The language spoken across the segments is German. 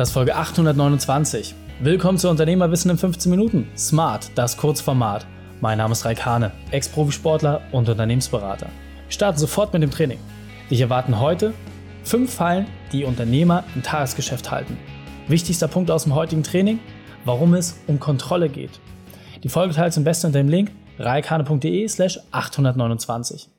Das ist Folge 829. Willkommen zu Unternehmerwissen in 15 Minuten. Smart, das Kurzformat. Mein Name ist Raik Hane, Ex-Profisportler und Unternehmensberater. Wir starten sofort mit dem Training. Dich erwarten heute fünf Fallen, die Unternehmer im Tagesgeschäft halten. Wichtigster Punkt aus dem heutigen Training, warum es um Kontrolle geht. Die Folge teilst am besten unter dem Link reikane.de slash 829.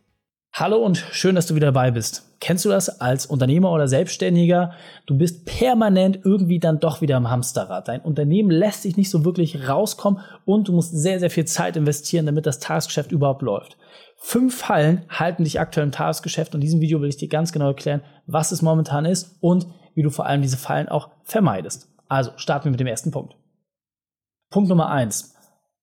Hallo und schön, dass du wieder dabei bist. Kennst du das als Unternehmer oder Selbstständiger? Du bist permanent irgendwie dann doch wieder im Hamsterrad. Dein Unternehmen lässt sich nicht so wirklich rauskommen und du musst sehr, sehr viel Zeit investieren, damit das Tagesgeschäft überhaupt läuft. Fünf Fallen halten dich aktuell im Tagesgeschäft und in diesem Video will ich dir ganz genau erklären, was es momentan ist und wie du vor allem diese Fallen auch vermeidest. Also starten wir mit dem ersten Punkt. Punkt Nummer eins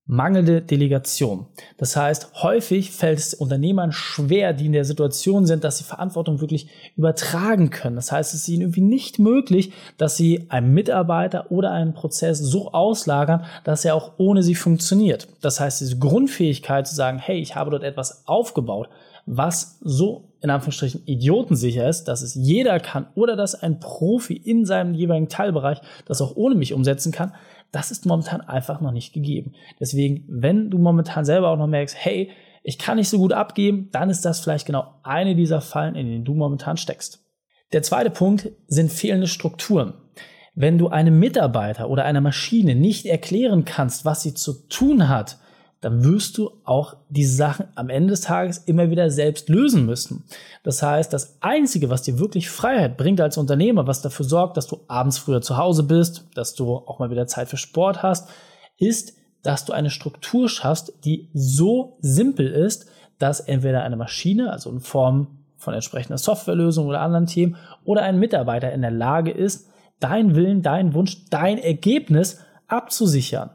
mangelnde Delegation. Das heißt, häufig fällt es Unternehmern schwer, die in der Situation sind, dass sie Verantwortung wirklich übertragen können. Das heißt, es ist ihnen irgendwie nicht möglich, dass sie einen Mitarbeiter oder einen Prozess so auslagern, dass er auch ohne sie funktioniert. Das heißt, diese Grundfähigkeit zu sagen, hey, ich habe dort etwas aufgebaut, was so in Anführungsstrichen idiotensicher ist, dass es jeder kann oder dass ein Profi in seinem jeweiligen Teilbereich das auch ohne mich umsetzen kann, das ist momentan einfach noch nicht gegeben. Deswegen, wenn du momentan selber auch noch merkst, hey, ich kann nicht so gut abgeben, dann ist das vielleicht genau eine dieser Fallen, in denen du momentan steckst. Der zweite Punkt sind fehlende Strukturen. Wenn du einem Mitarbeiter oder einer Maschine nicht erklären kannst, was sie zu tun hat, dann wirst du auch diese Sachen am Ende des Tages immer wieder selbst lösen müssen. Das heißt, das Einzige, was dir wirklich Freiheit bringt als Unternehmer, was dafür sorgt, dass du abends früher zu Hause bist, dass du auch mal wieder Zeit für Sport hast, ist, dass du eine Struktur schaffst, die so simpel ist, dass entweder eine Maschine, also in Form von entsprechender Softwarelösung oder anderen Themen, oder ein Mitarbeiter in der Lage ist, dein Willen, dein Wunsch, dein Ergebnis abzusichern.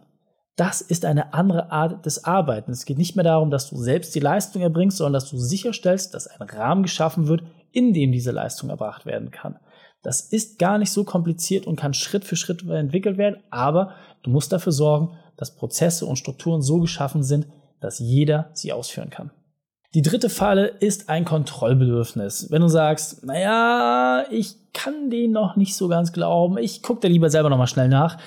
Das ist eine andere Art des Arbeitens. Es geht nicht mehr darum, dass du selbst die Leistung erbringst, sondern dass du sicherstellst, dass ein Rahmen geschaffen wird, in dem diese Leistung erbracht werden kann. Das ist gar nicht so kompliziert und kann Schritt für Schritt entwickelt werden, aber du musst dafür sorgen, dass Prozesse und Strukturen so geschaffen sind, dass jeder sie ausführen kann. Die dritte Falle ist ein Kontrollbedürfnis. Wenn du sagst, naja, ich kann den noch nicht so ganz glauben, ich gucke da lieber selber nochmal schnell nach,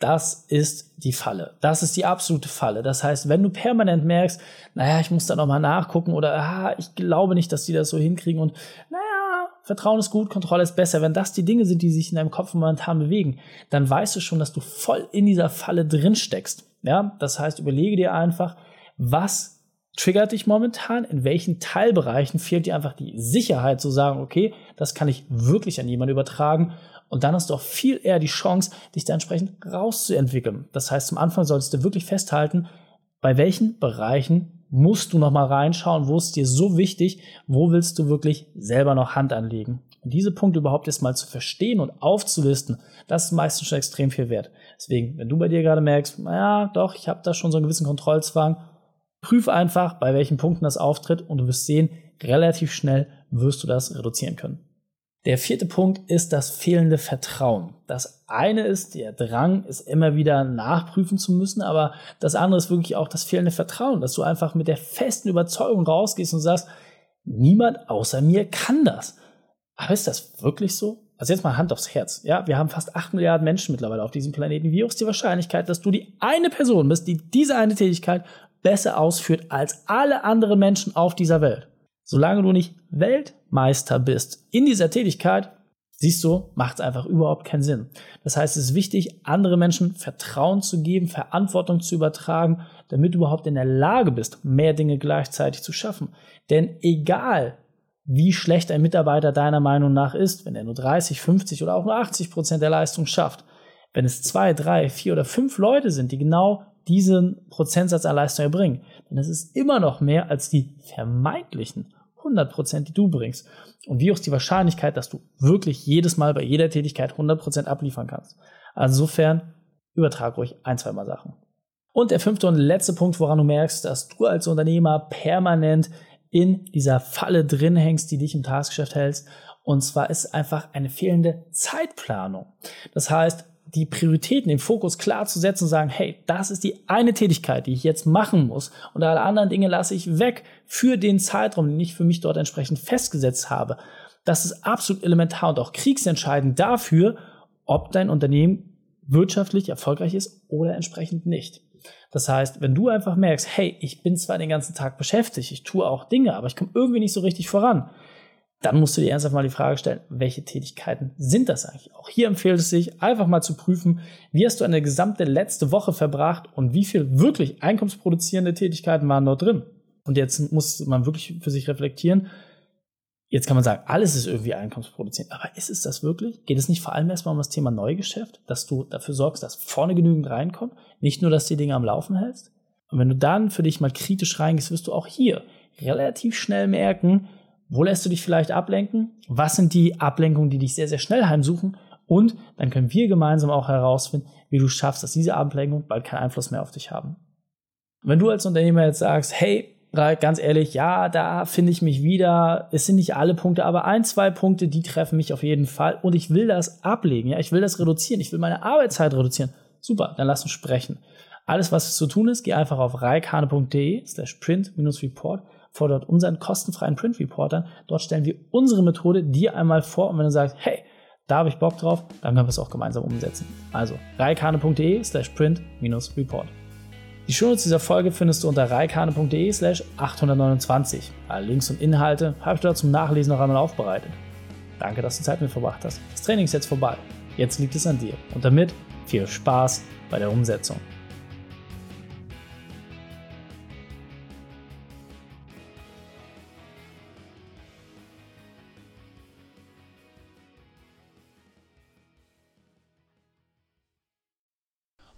das ist die Falle. Das ist die absolute Falle. Das heißt, wenn du permanent merkst, naja, ich muss da nochmal nachgucken oder ah, ich glaube nicht, dass die das so hinkriegen und naja, Vertrauen ist gut, Kontrolle ist besser. Wenn das die Dinge sind, die sich in deinem Kopf momentan bewegen, dann weißt du schon, dass du voll in dieser Falle drin steckst. Ja, das heißt, überlege dir einfach, was triggert dich momentan? In welchen Teilbereichen fehlt dir einfach die Sicherheit zu sagen, okay, das kann ich wirklich an jemanden übertragen und dann hast du auch viel eher die Chance, dich da entsprechend rauszuentwickeln. Das heißt, zum Anfang solltest du wirklich festhalten, bei welchen Bereichen musst du noch mal reinschauen, wo ist dir so wichtig, wo willst du wirklich selber noch Hand anlegen. Und diese Punkte überhaupt erst mal zu verstehen und aufzulisten, das ist meistens schon extrem viel wert. Deswegen, wenn du bei dir gerade merkst, naja, doch, ich habe da schon so einen gewissen Kontrollzwang, prüf einfach, bei welchen Punkten das auftritt und du wirst sehen, relativ schnell wirst du das reduzieren können. Der vierte Punkt ist das fehlende Vertrauen. Das eine ist der Drang, es immer wieder nachprüfen zu müssen, aber das andere ist wirklich auch das fehlende Vertrauen, dass du einfach mit der festen Überzeugung rausgehst und sagst, niemand außer mir kann das. Aber ist das wirklich so? Also jetzt mal Hand aufs Herz. Ja, wir haben fast acht Milliarden Menschen mittlerweile auf diesem Planeten. Wie hoch ist die Wahrscheinlichkeit, dass du die eine Person bist, die diese eine Tätigkeit besser ausführt als alle anderen Menschen auf dieser Welt? Solange du nicht Weltmeister bist in dieser Tätigkeit, siehst du, macht es einfach überhaupt keinen Sinn. Das heißt, es ist wichtig, andere Menschen Vertrauen zu geben, Verantwortung zu übertragen, damit du überhaupt in der Lage bist, mehr Dinge gleichzeitig zu schaffen. Denn egal, wie schlecht ein Mitarbeiter deiner Meinung nach ist, wenn er nur 30, 50 oder auch nur 80 Prozent der Leistung schafft, wenn es zwei, drei, vier oder fünf Leute sind, die genau diesen Prozentsatz an Leistung erbringen, ist es immer noch mehr als die vermeintlichen 100% die du bringst. Und wie hoch ist die Wahrscheinlichkeit, dass du wirklich jedes Mal bei jeder Tätigkeit 100% abliefern kannst? Also insofern übertrag ruhig ein, zwei Mal Sachen. Und der fünfte und letzte Punkt, woran du merkst, dass du als Unternehmer permanent in dieser Falle drin hängst, die dich im Tagesgeschäft hältst. Und zwar ist einfach eine fehlende Zeitplanung. Das heißt, die Prioritäten, den Fokus klar zu setzen und sagen, hey, das ist die eine Tätigkeit, die ich jetzt machen muss und alle anderen Dinge lasse ich weg für den Zeitraum, den ich für mich dort entsprechend festgesetzt habe. Das ist absolut elementar und auch kriegsentscheidend dafür, ob dein Unternehmen wirtschaftlich erfolgreich ist oder entsprechend nicht. Das heißt, wenn du einfach merkst, hey, ich bin zwar den ganzen Tag beschäftigt, ich tue auch Dinge, aber ich komme irgendwie nicht so richtig voran, dann musst du dir ernsthaft mal die Frage stellen, welche Tätigkeiten sind das eigentlich? Auch hier empfiehlt es sich, einfach mal zu prüfen, wie hast du eine gesamte letzte Woche verbracht und wie viel wirklich einkommensproduzierende Tätigkeiten waren dort drin? Und jetzt muss man wirklich für sich reflektieren. Jetzt kann man sagen, alles ist irgendwie einkommensproduzierend. Aber ist es das wirklich? Geht es nicht vor allem erstmal um das Thema Neugeschäft, dass du dafür sorgst, dass vorne genügend reinkommt? Nicht nur, dass die Dinge am Laufen hältst? Und wenn du dann für dich mal kritisch reingehst, wirst du auch hier relativ schnell merken, wo lässt du dich vielleicht ablenken? Was sind die Ablenkungen, die dich sehr, sehr schnell heimsuchen? Und dann können wir gemeinsam auch herausfinden, wie du schaffst, dass diese Ablenkungen bald keinen Einfluss mehr auf dich haben. Wenn du als Unternehmer jetzt sagst, hey, ganz ehrlich, ja, da finde ich mich wieder. Es sind nicht alle Punkte, aber ein, zwei Punkte, die treffen mich auf jeden Fall. Und ich will das ablegen, ja, ich will das reduzieren, ich will meine Arbeitszeit reduzieren. Super, dann lass uns sprechen. Alles, was zu tun ist, geh einfach auf reikane.de slash print-report fordert unseren kostenfreien Print Reporter. Dort stellen wir unsere Methode dir einmal vor und wenn du sagst, hey, da habe ich Bock drauf, dann können wir es auch gemeinsam umsetzen. Also reikane.de slash print-report. Die Shownotes dieser Folge findest du unter reikane.de slash 829. Alle Links und Inhalte habe ich dort zum Nachlesen noch einmal aufbereitet. Danke, dass du Zeit mit verbracht hast. Das Training ist jetzt vorbei. Jetzt liegt es an dir. Und damit viel Spaß bei der Umsetzung.